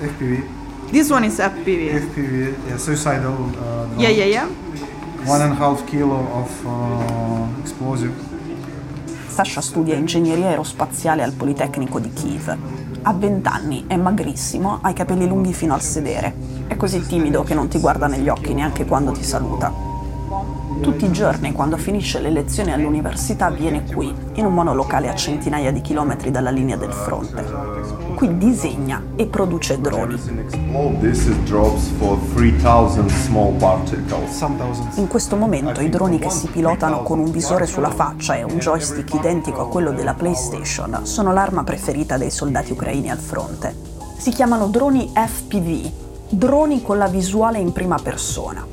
FPV. This one is FPV. FPV, yeah, suicidal. Uh, drone. Yeah, yeah, yeah. One and a half kilo of uh, explosive. Sasha studia ingegneria aerospaziale al Politecnico di Kiev. Ha 20 anni, è magrissimo, ha i capelli lunghi fino al sedere. È così timido che non ti guarda negli occhi neanche quando ti saluta. Tutti i giorni, quando finisce le lezioni all'università, viene qui, in un monolocale a centinaia di chilometri dalla linea del fronte. Qui disegna e produce droni. In questo momento i droni che si pilotano con un visore sulla faccia e un joystick identico a quello della PlayStation sono l'arma preferita dei soldati ucraini al fronte. Si chiamano droni FPV, droni con la visuale in prima persona.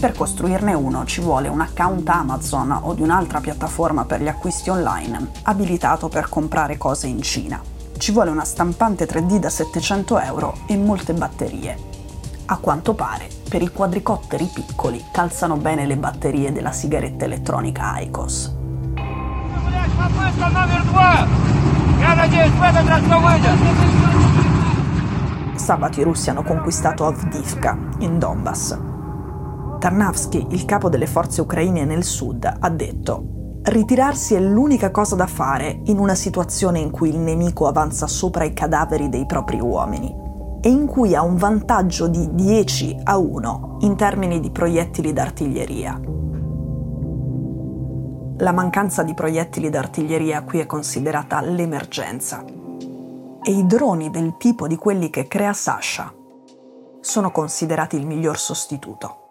Per costruirne uno ci vuole un account Amazon o di un'altra piattaforma per gli acquisti online abilitato per comprare cose in Cina. Ci vuole una stampante 3D da 700 euro e molte batterie. A quanto pare, per i quadricotteri piccoli calzano bene le batterie della sigaretta elettronica ICOS. Sabato i russi hanno conquistato Avdivka, in Donbass, Tarnavsky, il capo delle forze ucraine nel sud, ha detto Ritirarsi è l'unica cosa da fare in una situazione in cui il nemico avanza sopra i cadaveri dei propri uomini e in cui ha un vantaggio di 10 a 1 in termini di proiettili d'artiglieria. La mancanza di proiettili d'artiglieria qui è considerata l'emergenza e i droni del tipo di quelli che crea Sasha sono considerati il miglior sostituto.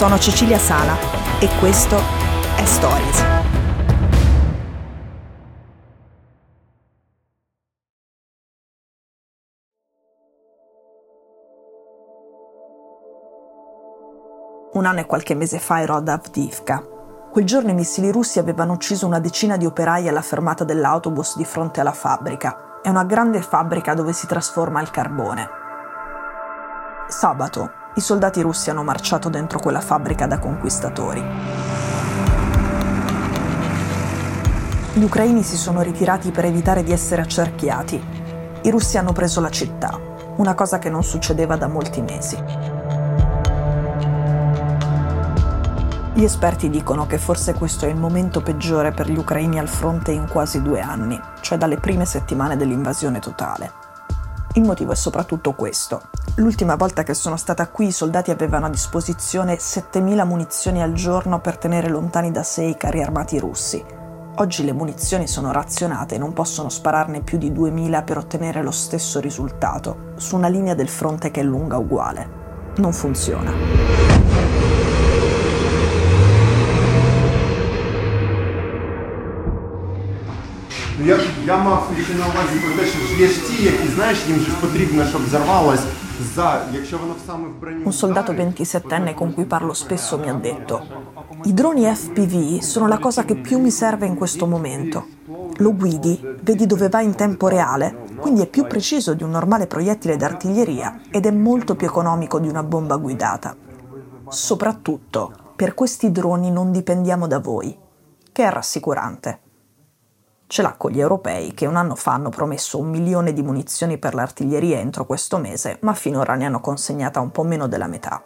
Sono Cecilia Sala e questo è Stories. Un anno e qualche mese fa ero ad Avdivka. Quel giorno i missili russi avevano ucciso una decina di operai alla fermata dell'autobus di fronte alla fabbrica. È una grande fabbrica dove si trasforma il carbone. Sabato, i soldati russi hanno marciato dentro quella fabbrica da conquistatori. Gli ucraini si sono ritirati per evitare di essere accerchiati. I russi hanno preso la città, una cosa che non succedeva da molti mesi. Gli esperti dicono che forse questo è il momento peggiore per gli ucraini al fronte in quasi due anni, cioè dalle prime settimane dell'invasione totale. Il motivo è soprattutto questo. L'ultima volta che sono stata qui i soldati avevano a disposizione 7.000 munizioni al giorno per tenere lontani da sé i carri armati russi. Oggi le munizioni sono razionate e non possono spararne più di 2.000 per ottenere lo stesso risultato, su una linea del fronte che è lunga uguale. Non funziona. Я, я мав тільки на увазі про те, що ж є ж ті, які знаєш, їм ж потрібно, щоб взорвалось за, якщо воно саме в броню. Un soldato 27enne con cui parlo spesso mi ha detto: I droni FPV sono la cosa che più mi serve in questo momento. Lo guidi, vedi dove va in tempo reale, quindi è più preciso di un normale proiettile d'artiglieria ed è molto più economico di una bomba guidata. Soprattutto, per questi droni non dipendiamo da voi, che è rassicurante ce l'ha con gli europei che un anno fa hanno promesso un milione di munizioni per l'artiglieria entro questo mese, ma finora ne hanno consegnata un po' meno della metà.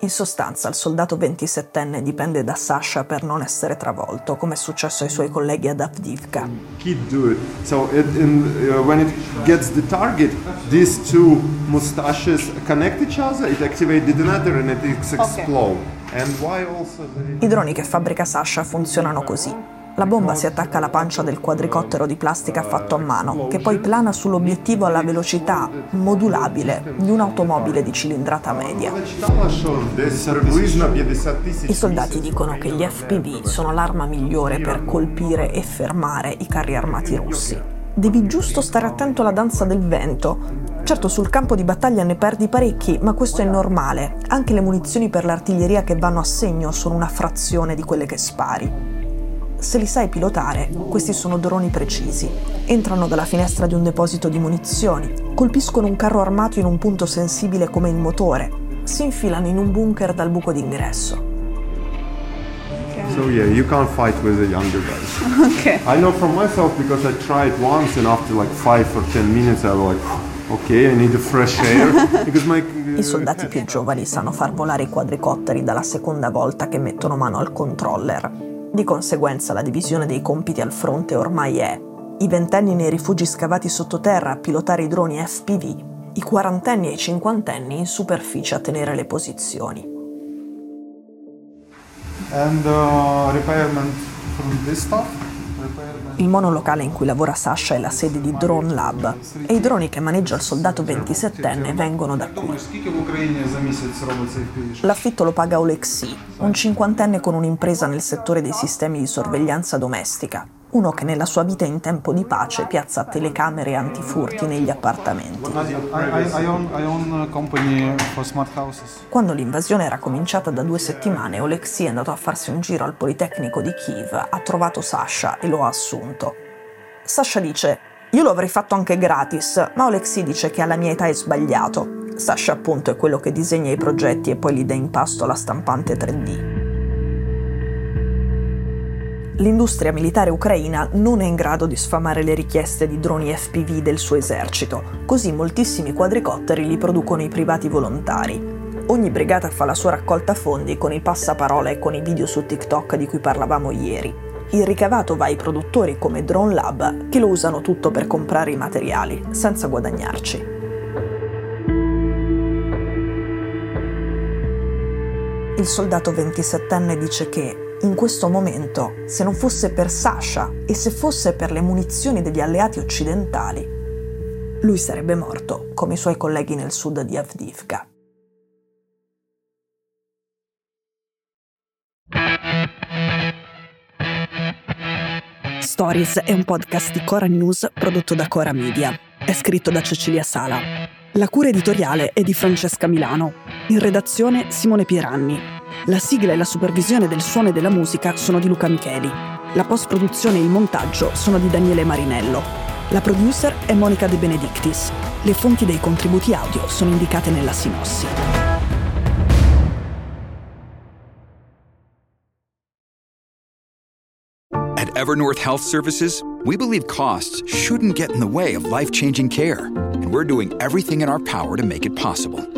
In sostanza, il soldato 27enne dipende da Sasha per non essere travolto, come è successo ai suoi colleghi ad Avdivka. Kid do it. So it, in, uh, when it gets the target, these two mustaches connect each other, it activates the detonator and it explodes. And why also the... I droni che fabbrica Sasha funzionano così. La bomba si attacca alla pancia del quadricottero di plastica fatto a mano, che poi plana sull'obiettivo alla velocità modulabile di un'automobile di cilindrata media. I soldati dicono che gli FPV sono l'arma migliore per colpire e fermare i carri armati russi. Devi giusto stare attento alla danza del vento. Certo sul campo di battaglia ne perdi parecchi, ma questo è normale. Anche le munizioni per l'artiglieria che vanno a segno sono una frazione di quelle che spari. Se li sai pilotare, questi sono droni precisi. Entrano dalla finestra di un deposito di munizioni, colpiscono un carro armato in un punto sensibile come il motore, si infilano in un bunker dal buco d'ingresso. So yeah, you can't fight with the younger guys. Okay. I know from myself because I tried once and after like five or ten minutes I was like, okay, I need a fresh air because my I soldati più giovani sanno far volare i quadricotteri dalla seconda volta che mettono mano al controller. Di conseguenza la divisione dei compiti al fronte ormai è i ventenni nei rifugi scavati sottoterra a pilotare i droni FPV, i quarantenni e i cinquantenni in superficie a tenere le posizioni. And uh, repairment from this stuff. Il monolocale in cui lavora Sasha è la sede di Drone Lab e i droni che maneggia il soldato 27enne vengono da qui. L'affitto lo paga Oleksii, un cinquantenne con un'impresa nel settore dei sistemi di sorveglianza domestica uno che nella sua vita in tempo di pace piazza telecamere antifurti negli appartamenti. Quando l'invasione era cominciata da due settimane, Olexi è andato a farsi un giro al Politecnico di Kiev, ha trovato Sasha e lo ha assunto. Sasha dice: Io lo avrei fatto anche gratis, ma Olexi dice che alla mia età è sbagliato. Sasha, appunto, è quello che disegna i progetti e poi li dà in pasto alla stampante 3D. L'industria militare ucraina non è in grado di sfamare le richieste di droni FPV del suo esercito, così moltissimi quadricotteri li producono i privati volontari. Ogni brigata fa la sua raccolta fondi con i passaparola e con i video su TikTok di cui parlavamo ieri. Il ricavato va ai produttori come Drone Lab che lo usano tutto per comprare i materiali, senza guadagnarci. Il soldato 27enne dice che, in questo momento, se non fosse per Sasha e se fosse per le munizioni degli alleati occidentali, lui sarebbe morto come i suoi colleghi nel sud di Avdivka. Stories è un podcast di Cora News prodotto da Cora Media. È scritto da Cecilia Sala. La cura editoriale è di Francesca Milano. In redazione Simone Pieranni. La sigla e la supervisione del suono e della musica sono di Luca Micheli. La post-produzione e il montaggio sono di Daniele Marinello. La producer è Monica De Benedictis. Le fonti dei contributi audio sono indicate nella sinossi. At Evernorth Health Services, we believe costs shouldn't get in the way of life changing care, and we're doing everything in our power to make it possible.